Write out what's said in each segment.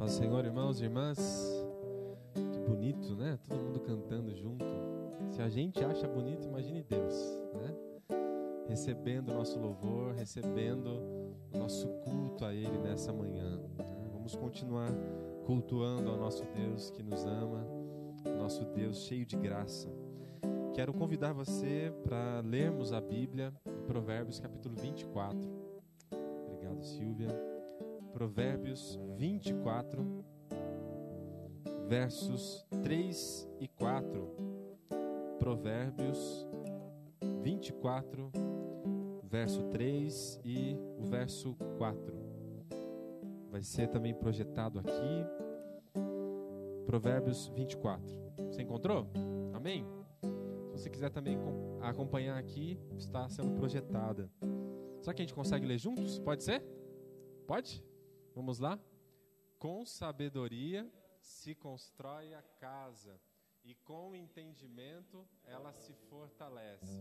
Paz Senhor, irmãos e irmãs. Que bonito, né? Todo mundo cantando junto. Se a gente acha bonito, imagine Deus, né? Recebendo o nosso louvor, recebendo o nosso culto a Ele nessa manhã. Né? Vamos continuar cultuando ao nosso Deus que nos ama, nosso Deus cheio de graça. Quero convidar você para lermos a Bíblia em Provérbios capítulo 24. Obrigado, Silvia. Provérbios 24, versos 3 e 4. Provérbios 24, verso 3 e o verso 4. Vai ser também projetado aqui. Provérbios 24. Você encontrou? Amém? Se você quiser também acompanhar aqui, está sendo projetada. Será que a gente consegue ler juntos? Pode ser? Pode? Vamos lá? Com sabedoria se constrói a casa, e com entendimento ela se fortalece.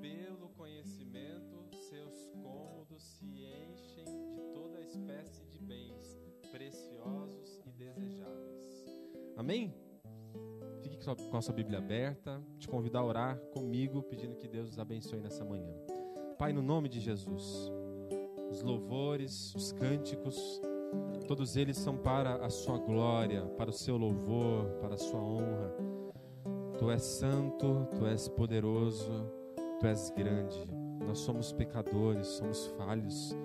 Pelo conhecimento, seus cômodos se enchem de toda espécie de bens preciosos e desejáveis. Amém? Fique com a sua Bíblia aberta, te convidar a orar comigo, pedindo que Deus os abençoe nessa manhã. Pai, no nome de Jesus os louvores, os cânticos, todos eles são para a sua glória, para o seu louvor, para a sua honra. Tu és santo, tu és poderoso, tu és grande. Nós somos pecadores, somos falhos,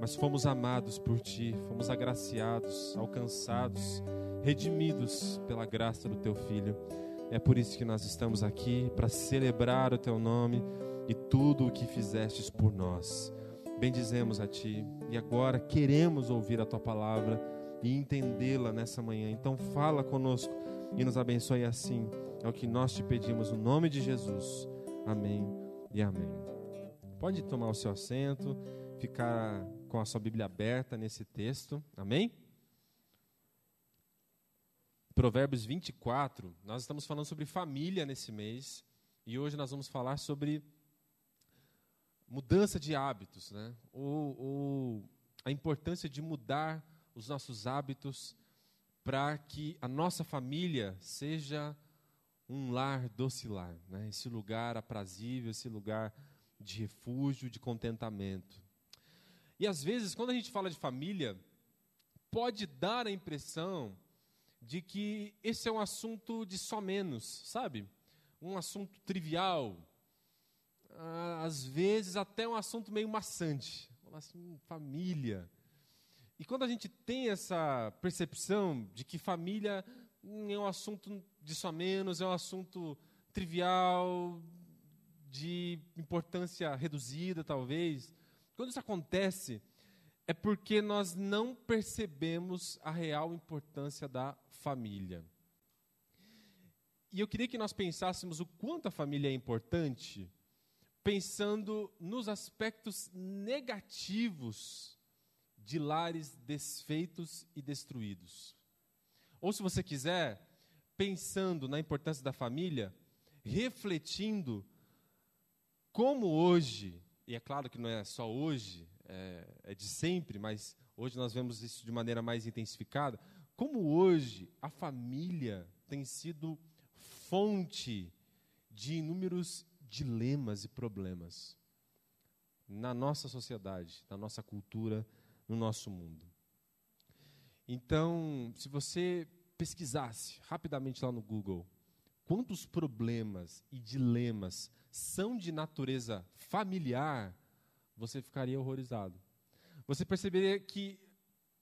mas fomos amados por ti, fomos agraciados, alcançados, redimidos pela graça do teu filho. É por isso que nós estamos aqui para celebrar o teu nome e tudo o que fizestes por nós bendizemos a Ti e agora queremos ouvir a Tua palavra e entendê-la nessa manhã. Então, fala conosco e nos abençoe assim. É o que nós te pedimos, no nome de Jesus. Amém e amém. Pode tomar o seu assento, ficar com a sua Bíblia aberta nesse texto. Amém? Provérbios 24, nós estamos falando sobre família nesse mês e hoje nós vamos falar sobre mudança de hábitos, né? ou, ou a importância de mudar os nossos hábitos para que a nossa família seja um lar docilar, né? esse lugar aprazível, esse lugar de refúgio, de contentamento. E às vezes, quando a gente fala de família, pode dar a impressão de que esse é um assunto de só menos, sabe? Um assunto trivial, às vezes até um assunto meio maçante. Assim, família. E quando a gente tem essa percepção de que família é um assunto de só menos, é um assunto trivial, de importância reduzida, talvez, quando isso acontece, é porque nós não percebemos a real importância da família. E eu queria que nós pensássemos o quanto a família é importante pensando nos aspectos negativos de lares desfeitos e destruídos. Ou, se você quiser, pensando na importância da família, refletindo como hoje, e é claro que não é só hoje, é, é de sempre, mas hoje nós vemos isso de maneira mais intensificada, como hoje a família tem sido fonte de inúmeros dilemas e problemas na nossa sociedade, na nossa cultura, no nosso mundo. Então, se você pesquisasse rapidamente lá no Google quantos problemas e dilemas são de natureza familiar, você ficaria horrorizado. Você perceberia que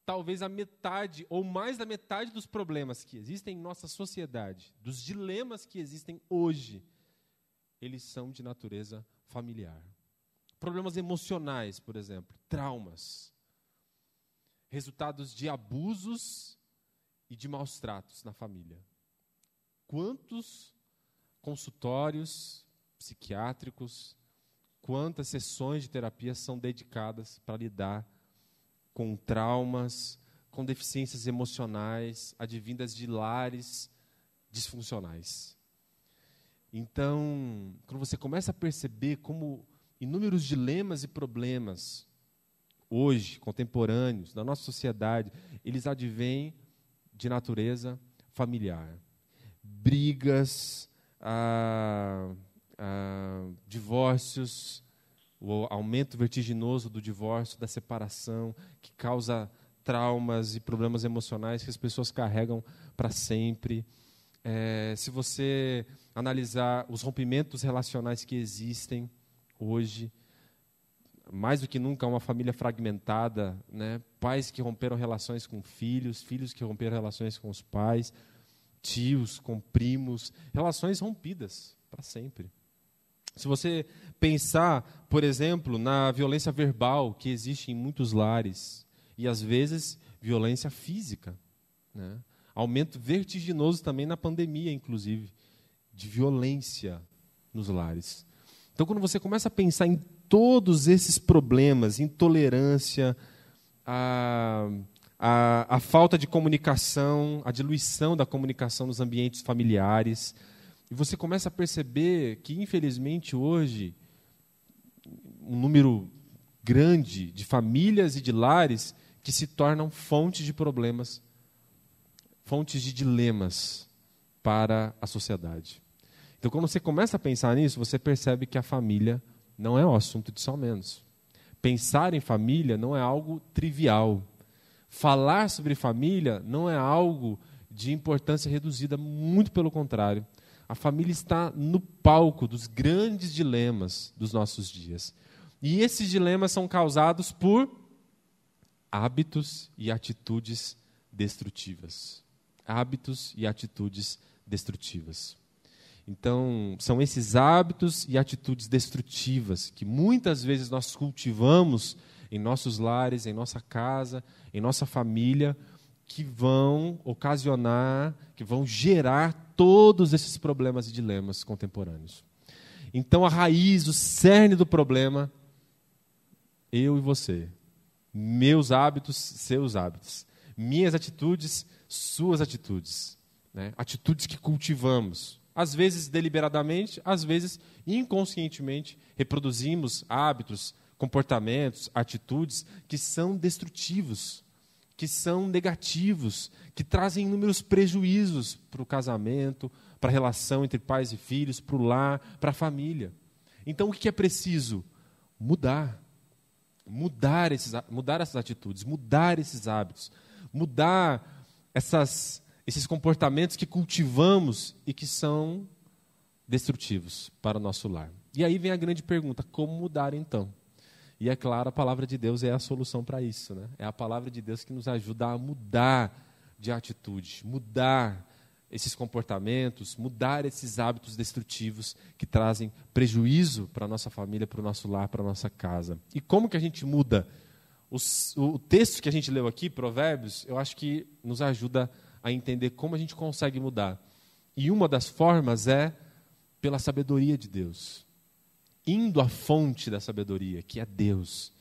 talvez a metade ou mais da metade dos problemas que existem em nossa sociedade, dos dilemas que existem hoje, eles são de natureza familiar. Problemas emocionais, por exemplo, traumas, resultados de abusos e de maus tratos na família. Quantos consultórios psiquiátricos, quantas sessões de terapia são dedicadas para lidar com traumas, com deficiências emocionais, advindas de lares disfuncionais. Então, quando você começa a perceber como inúmeros dilemas e problemas hoje, contemporâneos, da nossa sociedade, eles advêm de natureza familiar. Brigas, ah, ah, divórcios, o aumento vertiginoso do divórcio, da separação, que causa traumas e problemas emocionais que as pessoas carregam para sempre. É, se você analisar os rompimentos relacionais que existem hoje, mais do que nunca uma família fragmentada, né? pais que romperam relações com filhos, filhos que romperam relações com os pais, tios com primos, relações rompidas para sempre. Se você pensar, por exemplo, na violência verbal que existe em muitos lares, e às vezes violência física, né? aumento vertiginoso também na pandemia, inclusive, de violência nos lares. Então, quando você começa a pensar em todos esses problemas, intolerância, a, a, a falta de comunicação, a diluição da comunicação nos ambientes familiares, e você começa a perceber que, infelizmente, hoje, um número grande de famílias e de lares que se tornam fontes de problemas, fontes de dilemas para a sociedade. Então, quando você começa a pensar nisso, você percebe que a família não é um assunto de só menos. Pensar em família não é algo trivial. Falar sobre família não é algo de importância reduzida, muito pelo contrário. A família está no palco dos grandes dilemas dos nossos dias. E esses dilemas são causados por hábitos e atitudes destrutivas. Hábitos e atitudes destrutivas. Então, são esses hábitos e atitudes destrutivas que muitas vezes nós cultivamos em nossos lares, em nossa casa, em nossa família, que vão ocasionar, que vão gerar todos esses problemas e dilemas contemporâneos. Então, a raiz, o cerne do problema, eu e você. Meus hábitos, seus hábitos. Minhas atitudes, suas atitudes. Né? Atitudes que cultivamos às vezes deliberadamente, às vezes inconscientemente, reproduzimos hábitos, comportamentos, atitudes que são destrutivos, que são negativos, que trazem inúmeros prejuízos para o casamento, para a relação entre pais e filhos, para o lar, para a família. Então, o que é preciso? Mudar. Mudar, esses, mudar essas atitudes, mudar esses hábitos, mudar essas esses comportamentos que cultivamos e que são destrutivos para o nosso lar. E aí vem a grande pergunta: como mudar então? E é claro, a palavra de Deus é a solução para isso. Né? É a palavra de Deus que nos ajuda a mudar de atitude, mudar esses comportamentos, mudar esses hábitos destrutivos que trazem prejuízo para a nossa família, para o nosso lar, para a nossa casa. E como que a gente muda? o texto que a gente leu aqui, Provérbios, eu acho que nos ajuda a a entender como a gente consegue mudar. E uma das formas é pela sabedoria de Deus. Indo à fonte da sabedoria, que é Deus.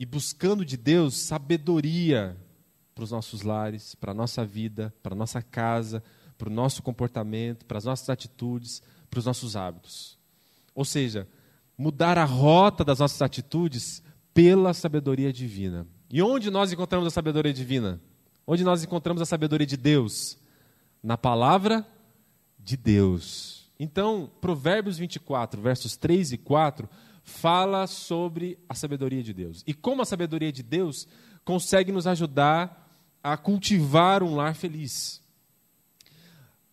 E buscando de Deus sabedoria para os nossos lares, para a nossa vida, para a nossa casa, para o nosso comportamento, para as nossas atitudes, para os nossos hábitos. Ou seja, mudar a rota das nossas atitudes pela sabedoria divina. E onde nós encontramos a sabedoria divina? Onde nós encontramos a sabedoria de Deus? Na palavra de Deus. Então, Provérbios 24, versos 3 e 4, fala sobre a sabedoria de Deus. E como a sabedoria de Deus consegue nos ajudar a cultivar um lar feliz.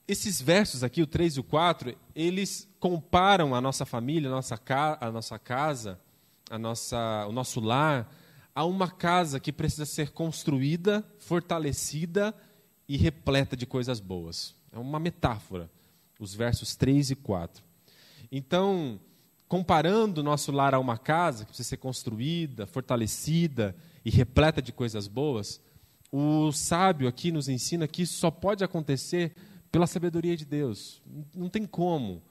Esses versos aqui, o 3 e o 4, eles comparam a nossa família, a nossa, a nossa casa, a nossa, o nosso lar, a uma casa que precisa ser construída, fortalecida e repleta de coisas boas. É uma metáfora, os versos 3 e 4. Então, comparando o nosso lar a uma casa que precisa ser construída, fortalecida e repleta de coisas boas, o sábio aqui nos ensina que isso só pode acontecer pela sabedoria de Deus. Não tem como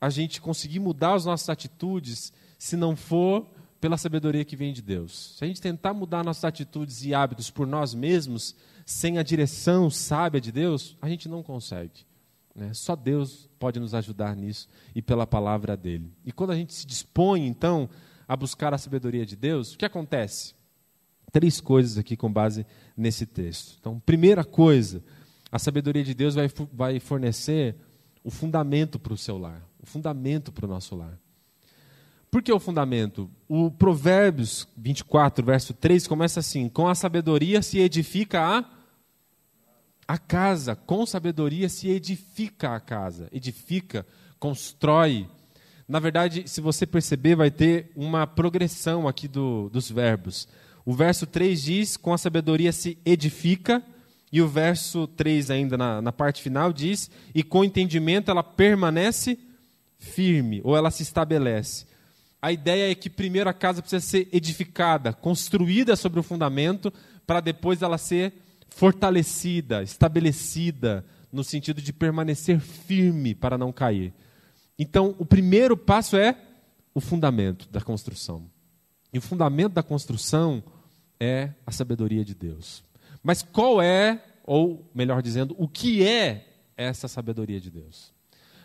a gente conseguir mudar as nossas atitudes se não for pela sabedoria que vem de Deus. Se a gente tentar mudar nossas atitudes e hábitos por nós mesmos, sem a direção sábia de Deus, a gente não consegue. Né? Só Deus pode nos ajudar nisso e pela palavra dele. E quando a gente se dispõe, então, a buscar a sabedoria de Deus, o que acontece? três coisas aqui com base nesse texto. Então, primeira coisa, a sabedoria de Deus vai, vai fornecer o fundamento para o seu lar, o fundamento para o nosso lar. Por que o fundamento? O Provérbios 24, verso 3 começa assim: Com a sabedoria se edifica a, a casa, com sabedoria se edifica a casa. Edifica, constrói. Na verdade, se você perceber, vai ter uma progressão aqui do, dos verbos. O verso 3 diz: Com a sabedoria se edifica. E o verso 3, ainda na, na parte final, diz: E com entendimento ela permanece firme, ou ela se estabelece a ideia é que primeiro a casa precisa ser edificada, construída sobre o fundamento, para depois ela ser fortalecida, estabelecida, no sentido de permanecer firme para não cair. Então, o primeiro passo é o fundamento da construção. E o fundamento da construção é a sabedoria de Deus. Mas qual é, ou melhor dizendo, o que é essa sabedoria de Deus?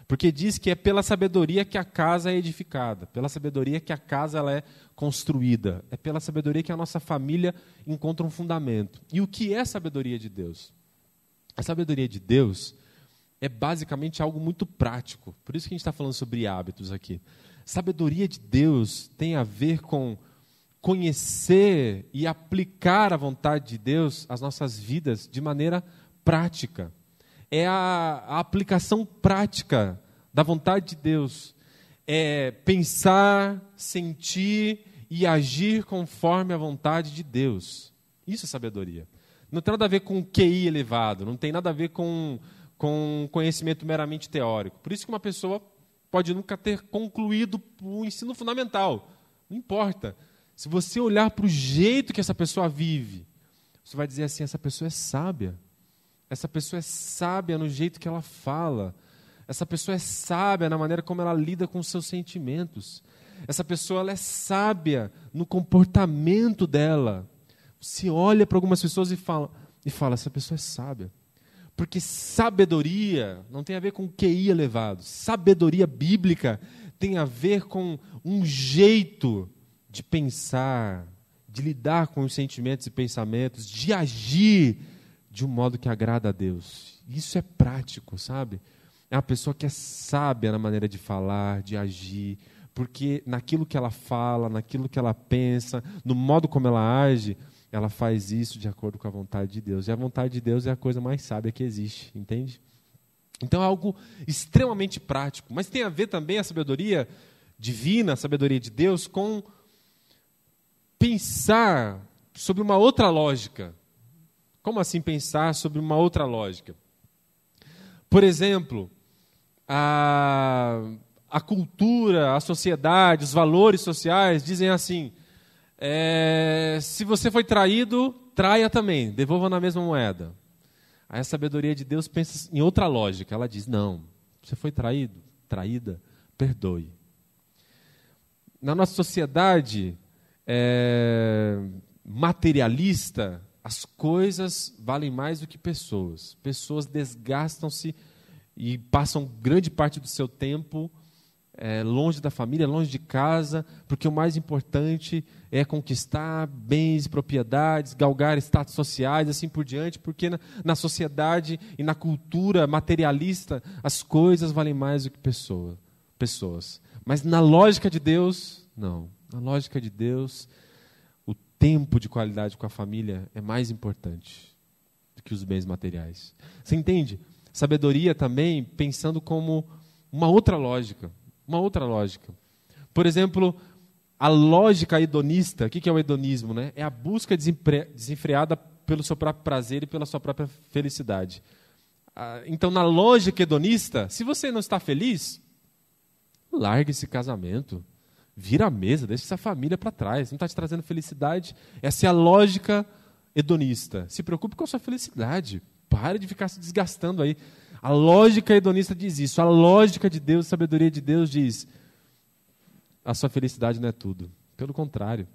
Porque diz que é pela sabedoria que a casa é edificada, pela sabedoria que a casa ela é construída, é pela sabedoria que a nossa família encontra um fundamento. E o que é sabedoria de Deus? A sabedoria de Deus é basicamente algo muito prático. Por isso que a gente está falando sobre hábitos aqui. Sabedoria de Deus tem a ver com conhecer e aplicar a vontade de Deus às nossas vidas de maneira prática é a, a aplicação prática da vontade de Deus. É pensar, sentir e agir conforme a vontade de Deus. Isso é sabedoria. Não tem nada a ver com QI elevado, não tem nada a ver com, com conhecimento meramente teórico. Por isso que uma pessoa pode nunca ter concluído o ensino fundamental. Não importa. Se você olhar para o jeito que essa pessoa vive, você vai dizer assim: essa pessoa é sábia. Essa pessoa é sábia no jeito que ela fala. Essa pessoa é sábia na maneira como ela lida com seus sentimentos. Essa pessoa ela é sábia no comportamento dela. Se olha para algumas pessoas e fala, e fala: essa pessoa é sábia. Porque sabedoria não tem a ver com QI elevado. Sabedoria bíblica tem a ver com um jeito de pensar, de lidar com os sentimentos e pensamentos, de agir de um modo que agrada a Deus. Isso é prático, sabe? É uma pessoa que é sábia na maneira de falar, de agir, porque naquilo que ela fala, naquilo que ela pensa, no modo como ela age, ela faz isso de acordo com a vontade de Deus. E a vontade de Deus é a coisa mais sábia que existe, entende? Então é algo extremamente prático, mas tem a ver também a sabedoria divina, a sabedoria de Deus, com pensar sobre uma outra lógica. Como assim pensar sobre uma outra lógica? Por exemplo, a, a cultura, a sociedade, os valores sociais dizem assim: é, se você foi traído, traia também, devolva na mesma moeda. Aí a sabedoria de Deus pensa em outra lógica. Ela diz: não, você foi traído, traída, perdoe. Na nossa sociedade é, materialista, as coisas valem mais do que pessoas. Pessoas desgastam-se e passam grande parte do seu tempo é, longe da família, longe de casa, porque o mais importante é conquistar bens, propriedades, galgar status sociais, assim por diante, porque na, na sociedade e na cultura materialista as coisas valem mais do que pessoa, pessoas. Mas na lógica de Deus, não. Na lógica de Deus, tempo de qualidade com a família é mais importante do que os bens materiais. Você entende? Sabedoria também pensando como uma outra lógica, uma outra lógica. Por exemplo, a lógica hedonista, o que é o hedonismo? Né? É a busca desenfreada pelo seu próprio prazer e pela sua própria felicidade. Ah, então, na lógica hedonista, se você não está feliz, largue esse casamento, Vira a mesa, deixa essa família para trás. Não está te trazendo felicidade. Essa é a lógica hedonista. Se preocupe com a sua felicidade. Pare de ficar se desgastando aí. A lógica hedonista diz isso. A lógica de Deus, a sabedoria de Deus diz: a sua felicidade não é tudo. Pelo contrário.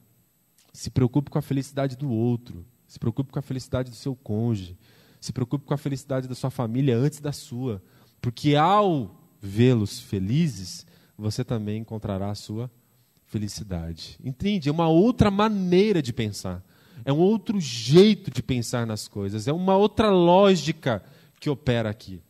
Se preocupe com a felicidade do outro. Se preocupe com a felicidade do seu cônjuge. Se preocupe com a felicidade da sua família antes da sua. Porque ao vê-los felizes, você também encontrará a sua felicidade. Entende? É uma outra maneira de pensar. é um outro jeito de pensar nas coisas, é uma outra lógica que opera aqui.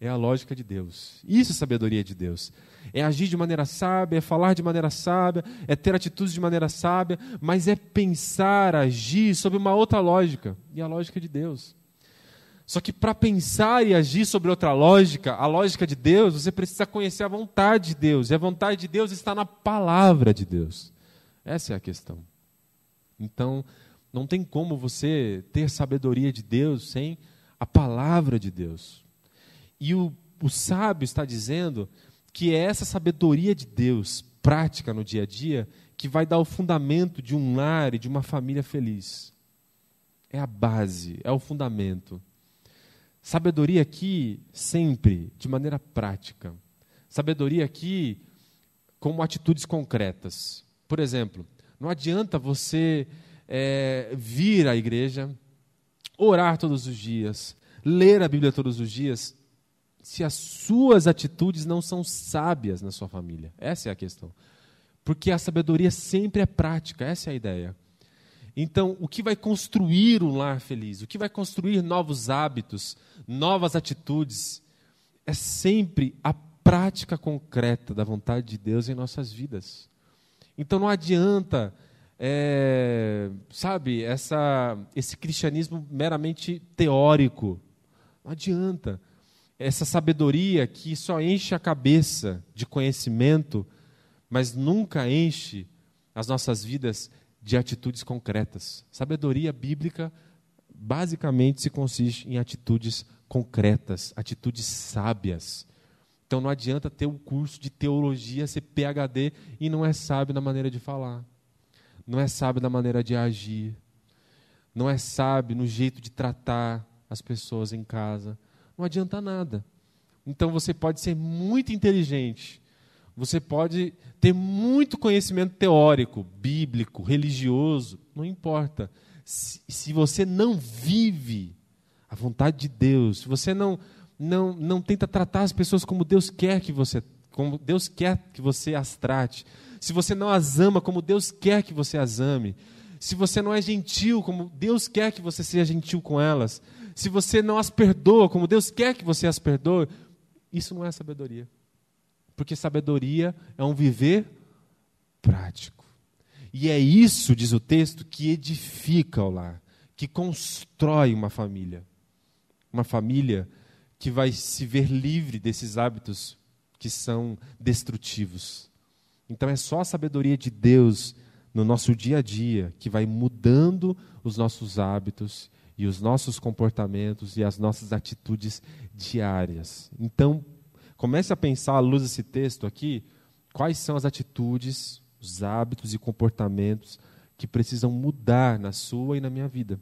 É a lógica de Deus. Isso é sabedoria de Deus. É agir de maneira sábia, é falar de maneira sábia, é ter atitudes de maneira sábia, mas é pensar, agir sob uma outra lógica e a lógica de Deus. Só que para pensar e agir sobre outra lógica, a lógica de Deus, você precisa conhecer a vontade de Deus. E a vontade de Deus está na palavra de Deus. Essa é a questão. Então, não tem como você ter sabedoria de Deus sem a palavra de Deus. E o, o sábio está dizendo que é essa sabedoria de Deus, prática no dia a dia, que vai dar o fundamento de um lar e de uma família feliz. É a base, é o fundamento. Sabedoria aqui, sempre, de maneira prática. Sabedoria aqui, como atitudes concretas. Por exemplo, não adianta você é, vir à igreja, orar todos os dias, ler a Bíblia todos os dias, se as suas atitudes não são sábias na sua família. Essa é a questão. Porque a sabedoria sempre é prática, essa é a ideia. Então, o que vai construir um lar feliz, o que vai construir novos hábitos, novas atitudes, é sempre a prática concreta da vontade de Deus em nossas vidas. Então, não adianta, é, sabe, essa, esse cristianismo meramente teórico. Não adianta. Essa sabedoria que só enche a cabeça de conhecimento, mas nunca enche as nossas vidas de atitudes concretas. Sabedoria bíblica basicamente se consiste em atitudes concretas, atitudes sábias. Então não adianta ter um curso de teologia, ser PhD e não é sábio na maneira de falar. Não é sábio na maneira de agir. Não é sábio no jeito de tratar as pessoas em casa. Não adianta nada. Então você pode ser muito inteligente, você pode ter muito conhecimento teórico, bíblico, religioso, não importa. Se, se, você não vive a vontade de Deus, se você não, não, não tenta tratar as pessoas como Deus quer que você, como Deus quer que você as trate, se você não as ama como Deus quer que você as ame, se você não é gentil como Deus quer que você seja gentil com elas, se você não as perdoa como Deus quer que você as perdoe, isso não é sabedoria. Porque sabedoria é um viver prático. E é isso, diz o texto, que edifica o lar, que constrói uma família. Uma família que vai se ver livre desses hábitos que são destrutivos. Então é só a sabedoria de Deus no nosso dia a dia que vai mudando os nossos hábitos e os nossos comportamentos e as nossas atitudes diárias. Então, Comece a pensar, à luz desse texto aqui, quais são as atitudes, os hábitos e comportamentos que precisam mudar na sua e na minha vida.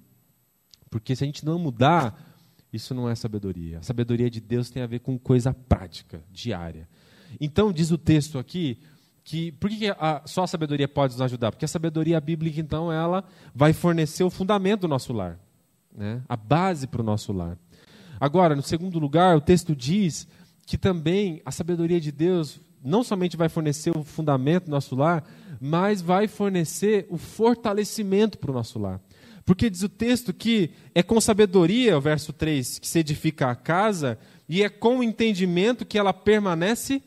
Porque se a gente não mudar, isso não é sabedoria. A sabedoria de Deus tem a ver com coisa prática, diária. Então, diz o texto aqui, que por que a, só a sabedoria pode nos ajudar? Porque a sabedoria bíblica, então, ela vai fornecer o fundamento do nosso lar, né? a base para o nosso lar. Agora, no segundo lugar, o texto diz que também a sabedoria de Deus não somente vai fornecer o fundamento do nosso lar, mas vai fornecer o fortalecimento para o nosso lar. Porque diz o texto que é com sabedoria, o verso 3, que se edifica a casa, e é com entendimento que ela permanece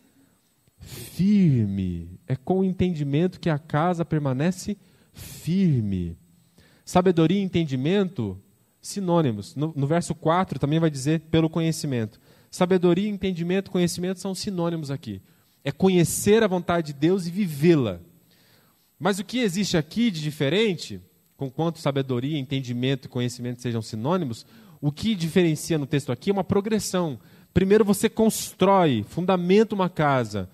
firme. É com o entendimento que a casa permanece firme. Sabedoria e entendimento, sinônimos. No, no verso 4 também vai dizer pelo conhecimento. Sabedoria, entendimento, conhecimento são sinônimos aqui. É conhecer a vontade de Deus e vivê-la. Mas o que existe aqui de diferente, com quanto sabedoria, entendimento e conhecimento sejam sinônimos, o que diferencia no texto aqui é uma progressão. Primeiro você constrói, fundamenta uma casa,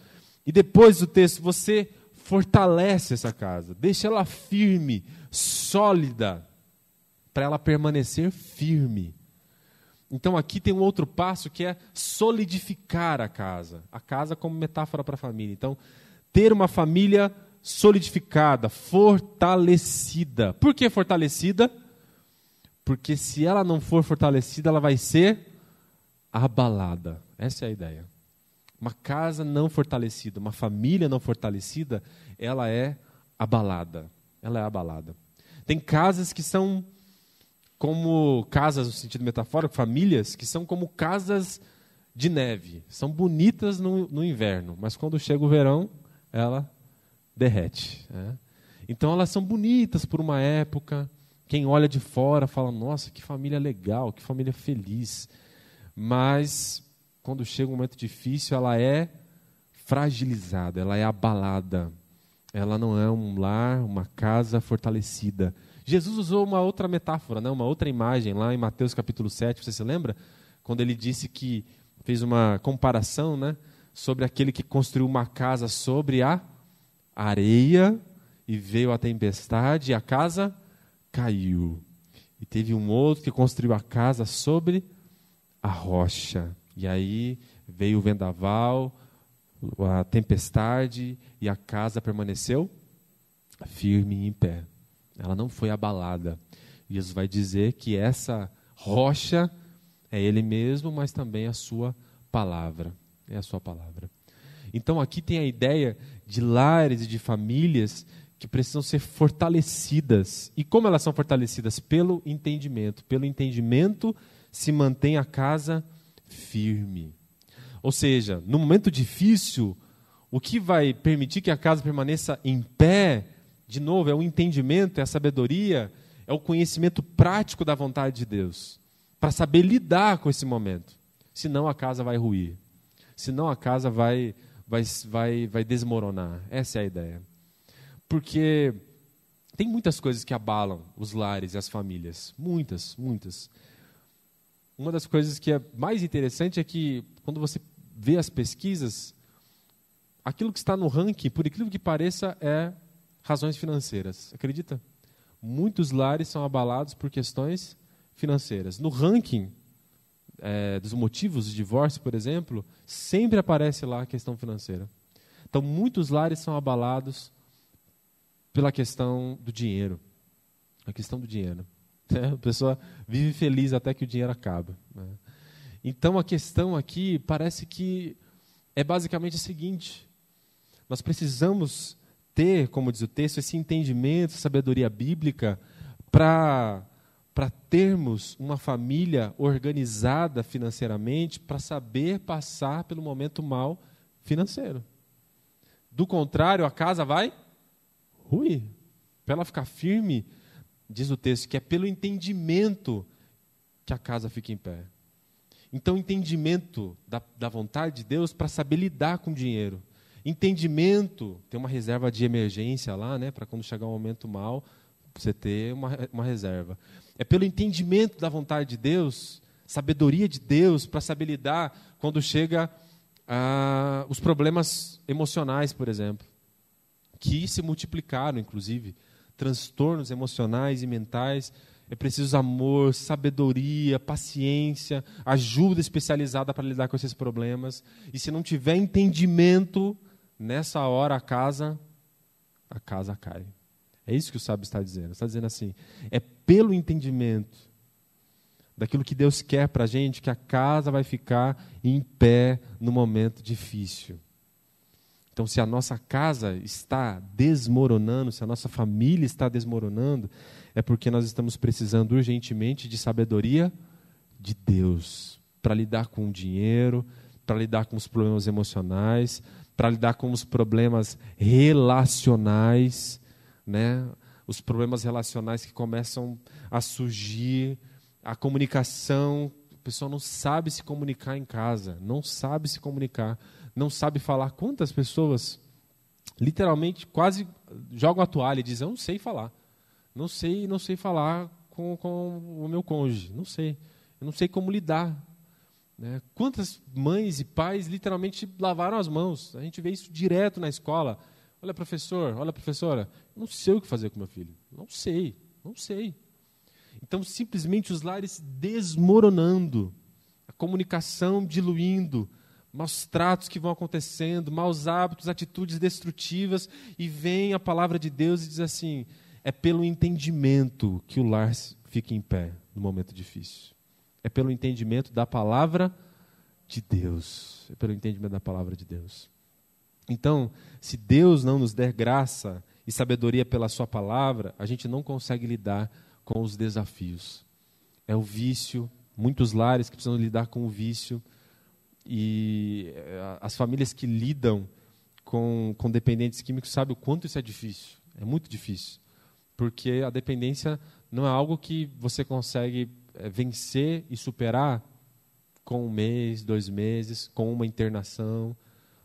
e depois do texto você fortalece essa casa, deixa ela firme, sólida, para ela permanecer firme. Então aqui tem um outro passo que é solidificar a casa. A casa como metáfora para a família. Então, ter uma família solidificada, fortalecida. Por que fortalecida? Porque se ela não for fortalecida, ela vai ser abalada. Essa é a ideia. Uma casa não fortalecida, uma família não fortalecida, ela é abalada. Ela é abalada. Tem casas que são como casas no sentido metafórico, famílias que são como casas de neve. São bonitas no, no inverno, mas quando chega o verão, ela derrete. Né? Então elas são bonitas por uma época. Quem olha de fora fala: nossa, que família legal, que família feliz. Mas quando chega um momento difícil, ela é fragilizada, ela é abalada. Ela não é um lar, uma casa fortalecida. Jesus usou uma outra metáfora, né? uma outra imagem lá em Mateus capítulo 7, você se lembra? Quando ele disse que fez uma comparação, né, sobre aquele que construiu uma casa sobre a areia e veio a tempestade e a casa caiu. E teve um outro que construiu a casa sobre a rocha. E aí veio o vendaval, a tempestade e a casa permaneceu firme em pé. Ela não foi abalada. Jesus vai dizer que essa rocha é Ele mesmo, mas também a Sua palavra. É a Sua palavra. Então aqui tem a ideia de lares e de famílias que precisam ser fortalecidas. E como elas são fortalecidas? Pelo entendimento. Pelo entendimento se mantém a casa firme. Ou seja, no momento difícil, o que vai permitir que a casa permaneça em pé, de novo, é o entendimento, é a sabedoria, é o conhecimento prático da vontade de Deus, para saber lidar com esse momento. Senão a casa vai ruir. Senão a casa vai vai, vai, vai desmoronar. Essa é a ideia. Porque tem muitas coisas que abalam os lares e as famílias. Muitas, muitas. Uma das coisas que é mais interessante é que, quando você vê as pesquisas, aquilo que está no ranking, por incrível que pareça, é razões financeiras. Acredita? Muitos lares são abalados por questões financeiras. No ranking é, dos motivos de divórcio, por exemplo, sempre aparece lá a questão financeira. Então, muitos lares são abalados pela questão do dinheiro. A questão do dinheiro. Né? A pessoa vive feliz até que o dinheiro acaba. Né? Então, a questão aqui parece que é basicamente a seguinte: nós precisamos ter, como diz o texto, esse entendimento, sabedoria bíblica para para termos uma família organizada financeiramente, para saber passar pelo momento mal financeiro. Do contrário, a casa vai ruir. Para ela ficar firme, diz o texto, que é pelo entendimento que a casa fica em pé. Então, entendimento da, da vontade de Deus para saber lidar com o dinheiro. Entendimento, tem uma reserva de emergência lá, né, para quando chegar um momento mal, você ter uma, uma reserva. É pelo entendimento da vontade de Deus, sabedoria de Deus, para saber lidar quando chega ah, os problemas emocionais, por exemplo, que se multiplicaram, inclusive, transtornos emocionais e mentais. É preciso amor, sabedoria, paciência, ajuda especializada para lidar com esses problemas. E se não tiver entendimento, nessa hora a casa, a casa cai. É isso que o sábio está dizendo. Está dizendo assim: é pelo entendimento daquilo que Deus quer para a gente que a casa vai ficar em pé no momento difícil. Então, se a nossa casa está desmoronando, se a nossa família está desmoronando, é porque nós estamos precisando urgentemente de sabedoria de Deus para lidar com o dinheiro, para lidar com os problemas emocionais, para lidar com os problemas relacionais né? os problemas relacionais que começam a surgir, a comunicação, a pessoa não sabe se comunicar em casa, não sabe se comunicar, não sabe falar. Quantas pessoas literalmente quase jogam a toalha e dizem: Eu não sei falar, não sei, não sei falar com, com o meu cônjuge, não sei, eu não sei como lidar. Né? Quantas mães e pais literalmente lavaram as mãos? A gente vê isso direto na escola. Olha, professor, olha, professora, não sei o que fazer com meu filho. Não sei, não sei. Então, simplesmente os lares desmoronando, a comunicação diluindo, maus tratos que vão acontecendo, maus hábitos, atitudes destrutivas, e vem a palavra de Deus e diz assim: é pelo entendimento que o lar fica em pé no momento difícil. É pelo entendimento da palavra de Deus. É pelo entendimento da palavra de Deus. Então, se Deus não nos der graça e sabedoria pela Sua palavra, a gente não consegue lidar com os desafios. É o vício, muitos lares que precisam lidar com o vício, e eh, as famílias que lidam com, com dependentes químicos sabem o quanto isso é difícil. É muito difícil. Porque a dependência não é algo que você consegue vencer e superar com um mês, dois meses, com uma internação.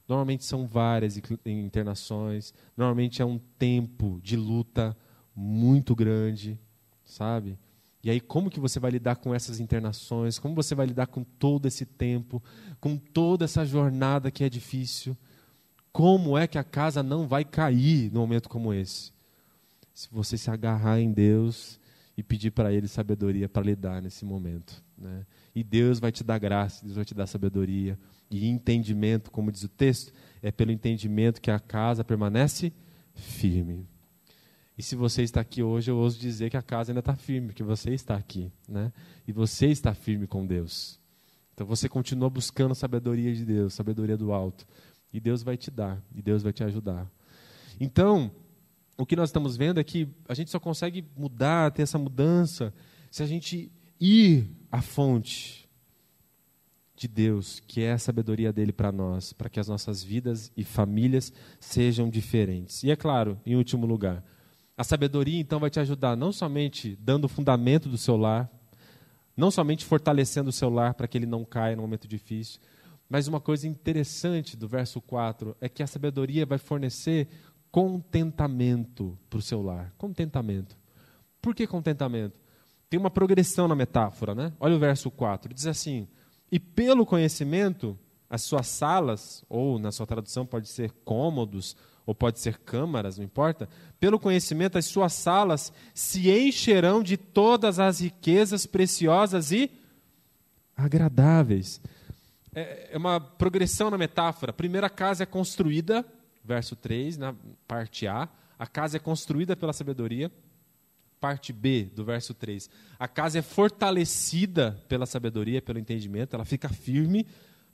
Normalmente são várias internações. Normalmente é um tempo de luta muito grande, sabe? E aí como que você vai lidar com essas internações? Como você vai lidar com todo esse tempo, com toda essa jornada que é difícil? Como é que a casa não vai cair num momento como esse? Se você se agarrar em Deus e pedir para Ele sabedoria para lidar nesse momento. Né? E Deus vai te dar graça, Deus vai te dar sabedoria e entendimento, como diz o texto, é pelo entendimento que a casa permanece firme. E se você está aqui hoje, eu ouso dizer que a casa ainda está firme, que você está aqui, né? E você está firme com Deus. Então você continua buscando sabedoria de Deus, sabedoria do alto, e Deus vai te dar, e Deus vai te ajudar. Então, o que nós estamos vendo é que a gente só consegue mudar, ter essa mudança, se a gente ir à fonte de Deus, que é a sabedoria dele para nós, para que as nossas vidas e famílias sejam diferentes. E é claro, em último lugar, a sabedoria então vai te ajudar não somente dando o fundamento do seu lar, não somente fortalecendo o seu lar para que ele não caia no momento difícil, mas uma coisa interessante do verso 4 é que a sabedoria vai fornecer contentamento para o seu lar. Contentamento. Por que contentamento? Tem uma progressão na metáfora, né? Olha o verso 4. Diz assim: E pelo conhecimento, as suas salas, ou na sua tradução pode ser cômodos, ou pode ser câmaras, não importa. Pelo conhecimento, as suas salas se encherão de todas as riquezas preciosas e agradáveis é, é uma progressão na metáfora. A primeira casa é construída, verso 3, na parte A. A casa é construída pela sabedoria. Parte B do verso 3. A casa é fortalecida pela sabedoria, pelo entendimento. Ela fica firme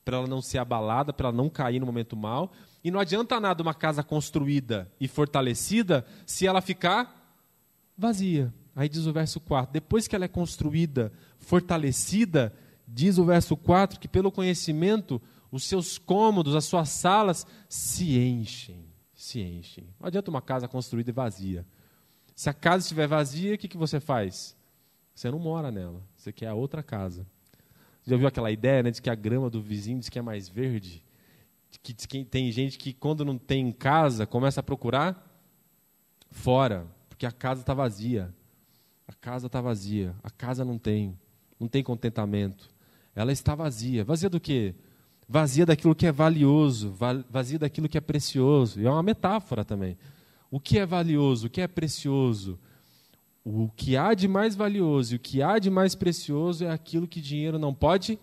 para ela não ser abalada, para ela não cair no momento mal. E não adianta nada uma casa construída e fortalecida se ela ficar vazia. Aí diz o verso 4: depois que ela é construída, fortalecida, Diz o verso 4 que pelo conhecimento os seus cômodos, as suas salas se enchem, se enchem. Não adianta uma casa construída e vazia. Se a casa estiver vazia, o que, que você faz? Você não mora nela, você quer a outra casa. Já viu aquela ideia né, de que a grama do vizinho diz que é mais verde? Que, que tem gente que quando não tem casa, começa a procurar fora, porque a casa está vazia. A casa está vazia, a casa não tem, não tem contentamento ela está vazia. Vazia do quê? Vazia daquilo que é valioso, vazia daquilo que é precioso. E é uma metáfora também. O que é valioso, o que é precioso? O que há de mais valioso e o que há de mais precioso é aquilo que dinheiro não pode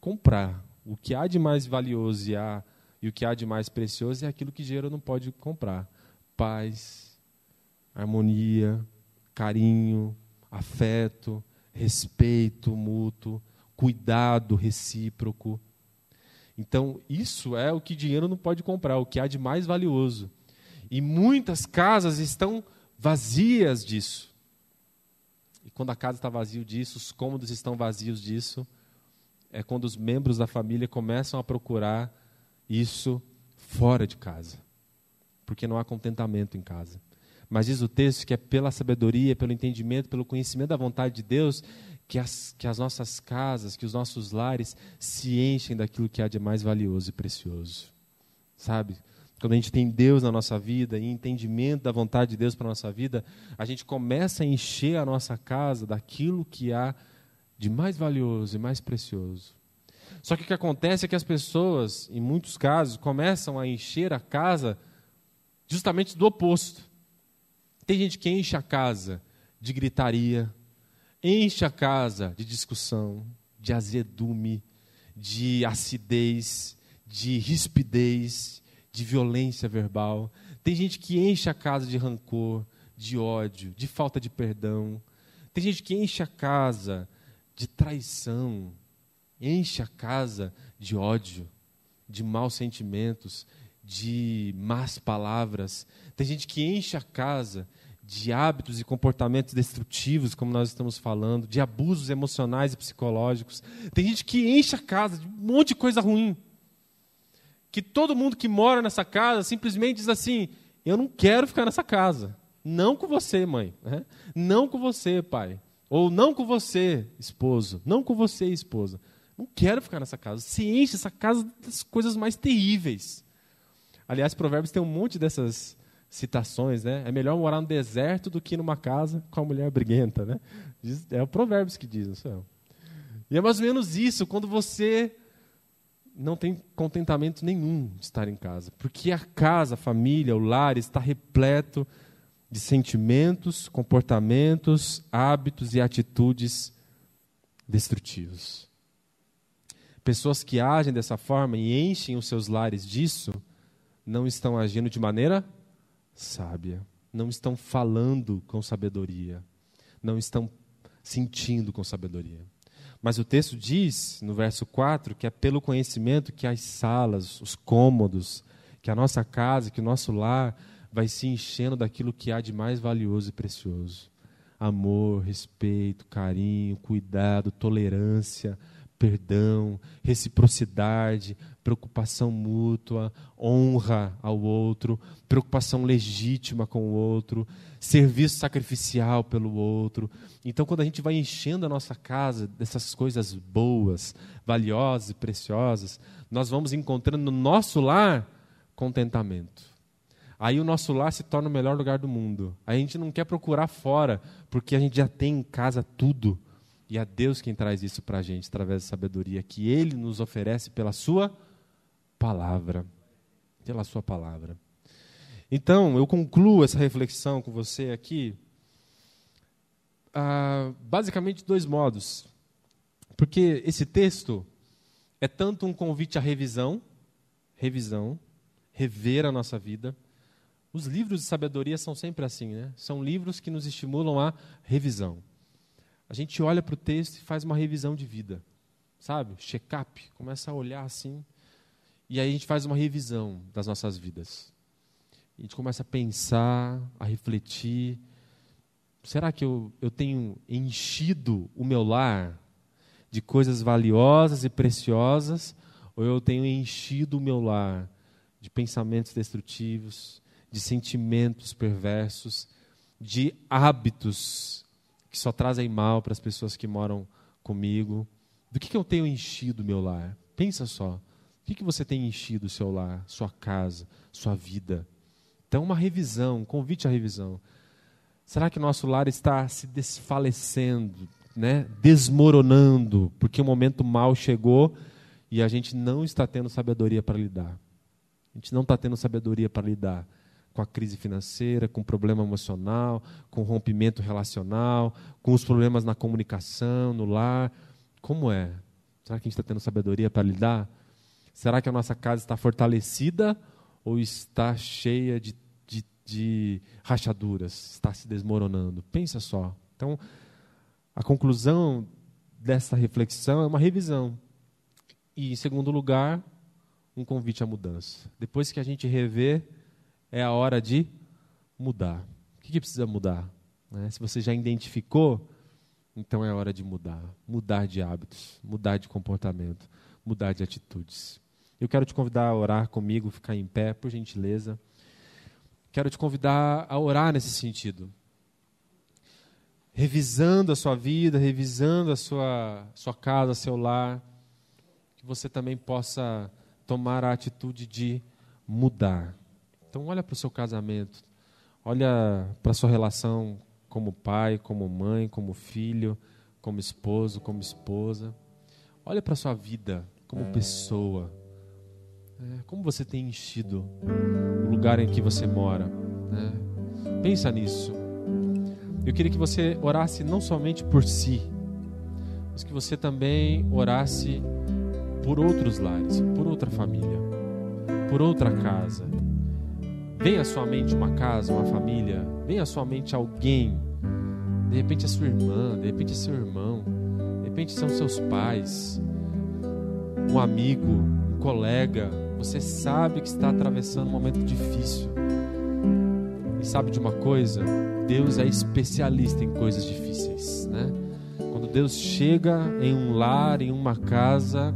comprar. O que há de mais valioso e, há, e o que há de mais precioso é aquilo que dinheiro não pode comprar. Paz, harmonia, carinho, afeto, respeito mútuo cuidado recíproco. Então, isso é o que dinheiro não pode comprar, o que há de mais valioso. E muitas casas estão vazias disso. E quando a casa está vazia disso, os cômodos estão vazios disso, é quando os membros da família começam a procurar isso fora de casa. Porque não há contentamento em casa. Mas diz o texto que é pela sabedoria, pelo entendimento, pelo conhecimento da vontade de Deus que as, que as nossas casas, que os nossos lares se enchem daquilo que há de mais valioso e precioso. Sabe? Quando a gente tem Deus na nossa vida e entendimento da vontade de Deus para a nossa vida, a gente começa a encher a nossa casa daquilo que há de mais valioso e mais precioso. Só que o que acontece é que as pessoas, em muitos casos, começam a encher a casa justamente do oposto. Tem gente que enche a casa de gritaria, enche a casa de discussão, de azedume, de acidez, de rispidez, de violência verbal. Tem gente que enche a casa de rancor, de ódio, de falta de perdão. Tem gente que enche a casa de traição, enche a casa de ódio, de maus sentimentos, de más palavras. Tem gente que enche a casa de hábitos e comportamentos destrutivos, como nós estamos falando, de abusos emocionais e psicológicos. Tem gente que enche a casa de um monte de coisa ruim. Que todo mundo que mora nessa casa simplesmente diz assim: Eu não quero ficar nessa casa. Não com você, mãe. Né? Não com você, pai. Ou não com você, esposo. Não com você, esposa. Não quero ficar nessa casa. Se enche essa casa das coisas mais terríveis. Aliás, Provérbios tem um monte dessas citações, né? É melhor morar no deserto do que numa casa com a mulher briguenta, né? É o Provérbios que diz, isso. É. E é mais ou menos isso, quando você não tem contentamento nenhum de estar em casa, porque a casa, a família, o lar está repleto de sentimentos, comportamentos, hábitos e atitudes destrutivos. Pessoas que agem dessa forma e enchem os seus lares disso, não estão agindo de maneira sábia, não estão falando com sabedoria, não estão sentindo com sabedoria. Mas o texto diz, no verso 4, que é pelo conhecimento que as salas, os cômodos, que a nossa casa, que o nosso lar vai se enchendo daquilo que há de mais valioso e precioso: amor, respeito, carinho, cuidado, tolerância, perdão, reciprocidade, preocupação mútua, honra ao outro, preocupação legítima com o outro, serviço sacrificial pelo outro. Então, quando a gente vai enchendo a nossa casa dessas coisas boas, valiosas e preciosas, nós vamos encontrando no nosso lar contentamento. Aí o nosso lar se torna o melhor lugar do mundo. A gente não quer procurar fora, porque a gente já tem em casa tudo e é Deus quem traz isso para a gente, através da sabedoria que Ele nos oferece pela Sua palavra. Pela Sua palavra. Então, eu concluo essa reflexão com você aqui, ah, basicamente dois modos. Porque esse texto é tanto um convite à revisão, revisão, rever a nossa vida. Os livros de sabedoria são sempre assim, né? São livros que nos estimulam à revisão. A gente olha para o texto e faz uma revisão de vida, sabe? Check-up, começa a olhar assim, e aí a gente faz uma revisão das nossas vidas. A gente começa a pensar, a refletir. Será que eu, eu tenho enchido o meu lar de coisas valiosas e preciosas? Ou eu tenho enchido o meu lar de pensamentos destrutivos, de sentimentos perversos, de hábitos que só trazem mal para as pessoas que moram comigo? Do que, que eu tenho enchido o meu lar? Pensa só. O que, que você tem enchido o seu lar, sua casa, sua vida? Então, uma revisão, um convite à revisão. Será que nosso lar está se desfalecendo, né? desmoronando, porque o momento mal chegou e a gente não está tendo sabedoria para lidar? A gente não está tendo sabedoria para lidar com a crise financeira, com o problema emocional, com o rompimento relacional, com os problemas na comunicação, no lar. Como é? Será que a gente está tendo sabedoria para lidar? Será que a nossa casa está fortalecida ou está cheia de, de, de rachaduras? Está se desmoronando? Pensa só. Então, a conclusão dessa reflexão é uma revisão. E, em segundo lugar, um convite à mudança. Depois que a gente rever é a hora de mudar. O que, que precisa mudar? Né? Se você já identificou, então é hora de mudar. Mudar de hábitos, mudar de comportamento, mudar de atitudes. Eu quero te convidar a orar comigo, ficar em pé, por gentileza. Quero te convidar a orar nesse sentido. Revisando a sua vida, revisando a sua, sua casa, seu lar, que você também possa tomar a atitude de mudar. Então, olha para o seu casamento, olha para a sua relação como pai, como mãe, como filho, como esposo, como esposa. Olha para a sua vida como pessoa. É, como você tem enchido o lugar em que você mora. Né? Pensa nisso. Eu queria que você orasse não somente por si, mas que você também orasse por outros lares, por outra família, por outra casa, Vem à sua mente uma casa, uma família, vem à sua mente alguém, de repente é sua irmã, de repente é seu irmão, de repente são seus pais, um amigo, um colega, Você sabe que está atravessando um momento difícil. E sabe de uma coisa? Deus é especialista em coisas difíceis, né? Quando Deus chega em um lar, em uma casa,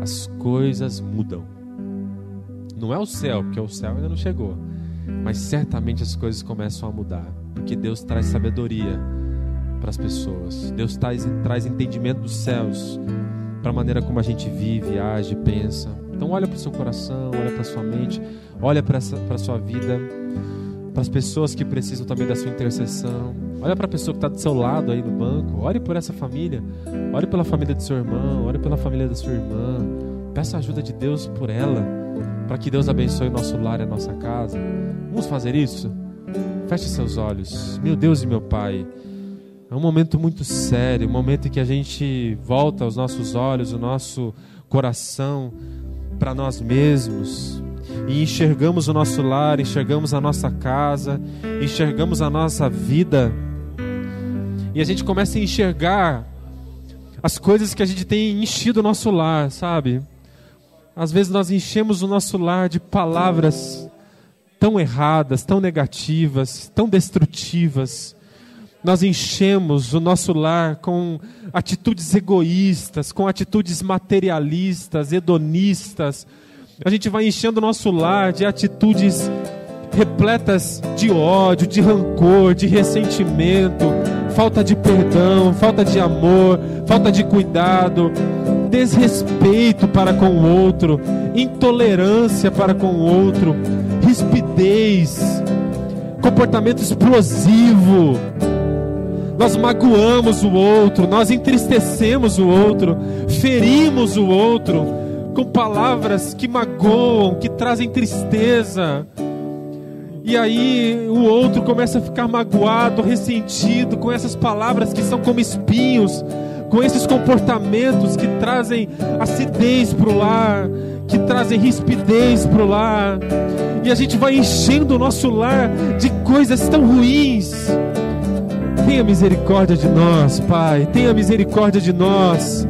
as coisas mudam. Não é o céu, porque o céu ainda não chegou. Mas certamente as coisas começam a mudar, porque Deus traz sabedoria para as pessoas. Deus traz, traz entendimento dos céus para a maneira como a gente vive, age, pensa. Então olha para o seu coração, olha para a sua mente, olha para a sua vida, para as pessoas que precisam também da sua intercessão. Olha para a pessoa que está do seu lado aí no banco. Ore por essa família. Ore pela família do seu irmão. Ore pela família da sua irmã. Peça a ajuda de Deus por ela para que Deus abençoe o nosso lar e a nossa casa. Vamos fazer isso? Feche seus olhos. Meu Deus e meu Pai, é um momento muito sério, um momento em que a gente volta os nossos olhos, o nosso coração para nós mesmos e enxergamos o nosso lar, enxergamos a nossa casa, enxergamos a nossa vida. E a gente começa a enxergar as coisas que a gente tem enchido o nosso lar, sabe? Às vezes nós enchemos o nosso lar de palavras tão erradas, tão negativas, tão destrutivas. Nós enchemos o nosso lar com atitudes egoístas, com atitudes materialistas, hedonistas. A gente vai enchendo o nosso lar de atitudes repletas de ódio, de rancor, de ressentimento, falta de perdão, falta de amor, falta de cuidado desrespeito para com o outro, intolerância para com o outro, rispidez, comportamento explosivo. Nós magoamos o outro, nós entristecemos o outro, ferimos o outro com palavras que magoam, que trazem tristeza. E aí o outro começa a ficar magoado, ressentido com essas palavras que são como espinhos com esses comportamentos que trazem acidez para o lar, que trazem rispidez para o lar, e a gente vai enchendo o nosso lar de coisas tão ruins. Tenha misericórdia de nós, Pai, tenha misericórdia de nós,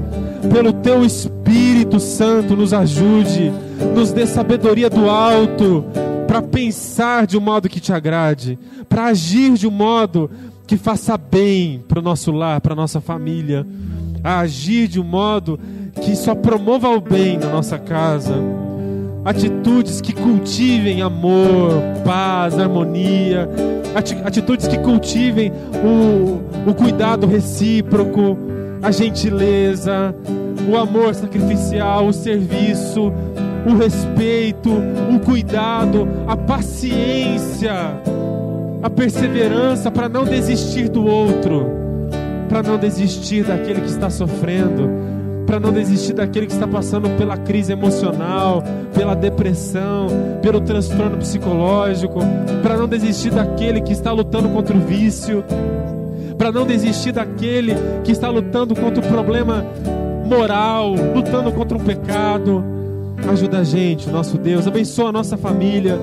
pelo Teu Espírito Santo, nos ajude, nos dê sabedoria do alto, para pensar de um modo que te agrade, para agir de um modo que faça bem para o nosso lar, para a nossa família. A agir de um modo que só promova o bem na nossa casa. Atitudes que cultivem amor, paz, harmonia. Atitudes que cultivem o, o cuidado recíproco, a gentileza, o amor sacrificial, o serviço, o respeito, o cuidado, a paciência, a perseverança para não desistir do outro para não desistir daquele que está sofrendo, para não desistir daquele que está passando pela crise emocional, pela depressão, pelo transtorno psicológico, para não desistir daquele que está lutando contra o vício, para não desistir daquele que está lutando contra o problema moral, lutando contra o pecado. Ajuda a gente, nosso Deus, abençoa a nossa família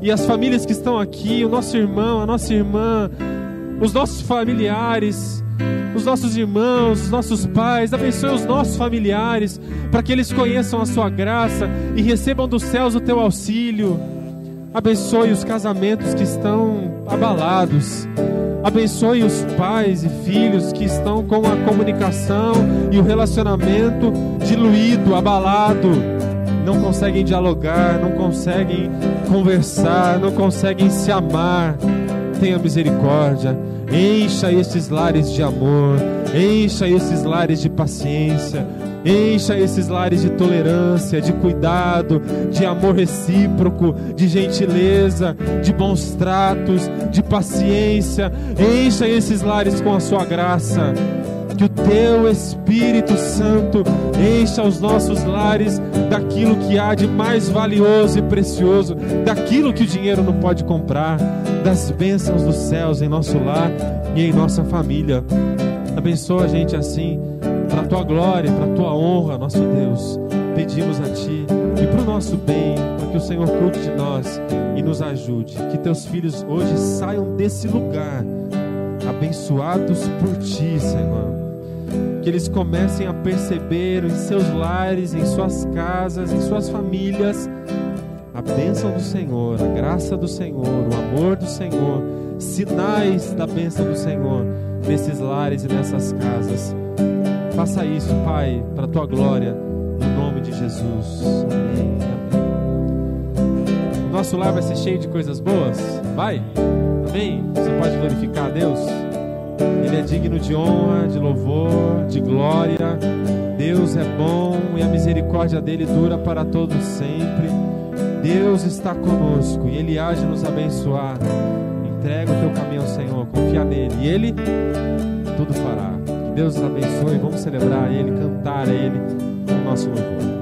e as famílias que estão aqui, o nosso irmão, a nossa irmã, os nossos familiares os nossos irmãos, os nossos pais, abençoe os nossos familiares, para que eles conheçam a Sua graça e recebam dos céus o Teu auxílio. Abençoe os casamentos que estão abalados. Abençoe os pais e filhos que estão com a comunicação e o relacionamento diluído, abalado. Não conseguem dialogar, não conseguem conversar, não conseguem se amar. Tenha misericórdia Encha esses lares de amor, encha esses lares de paciência, encha esses lares de tolerância, de cuidado, de amor recíproco, de gentileza, de bons tratos, de paciência. Encha esses lares com a sua graça. Que o teu Espírito Santo encha os nossos lares daquilo que há de mais valioso e precioso, daquilo que o dinheiro não pode comprar, das bênçãos dos céus em nosso lar e em nossa família. Abençoa a gente assim, para a tua glória, para a tua honra, nosso Deus. Pedimos a ti e para o nosso bem, para que o Senhor cuide de nós e nos ajude. Que teus filhos hoje saiam desse lugar abençoados por ti, Senhor que eles comecem a perceber em seus lares, em suas casas, em suas famílias, bênção do Senhor, a graça do Senhor, o amor do Senhor, sinais da bênção do Senhor nesses lares e nessas casas. Faça isso, Pai, para a tua glória, no nome de Jesus. Amém. Amém. O nosso lar vai ser cheio de coisas boas? Vai? Amém? Você pode glorificar a Deus? Ele é digno de honra, de louvor, de glória. Deus é bom e a misericórdia dele dura para todos sempre. Deus está conosco e ele de nos abençoar. Entrega o teu caminho ao Senhor, confia nele e ele tudo fará. Que Deus nos abençoe. Vamos celebrar ele, cantar ele com o nosso louvor.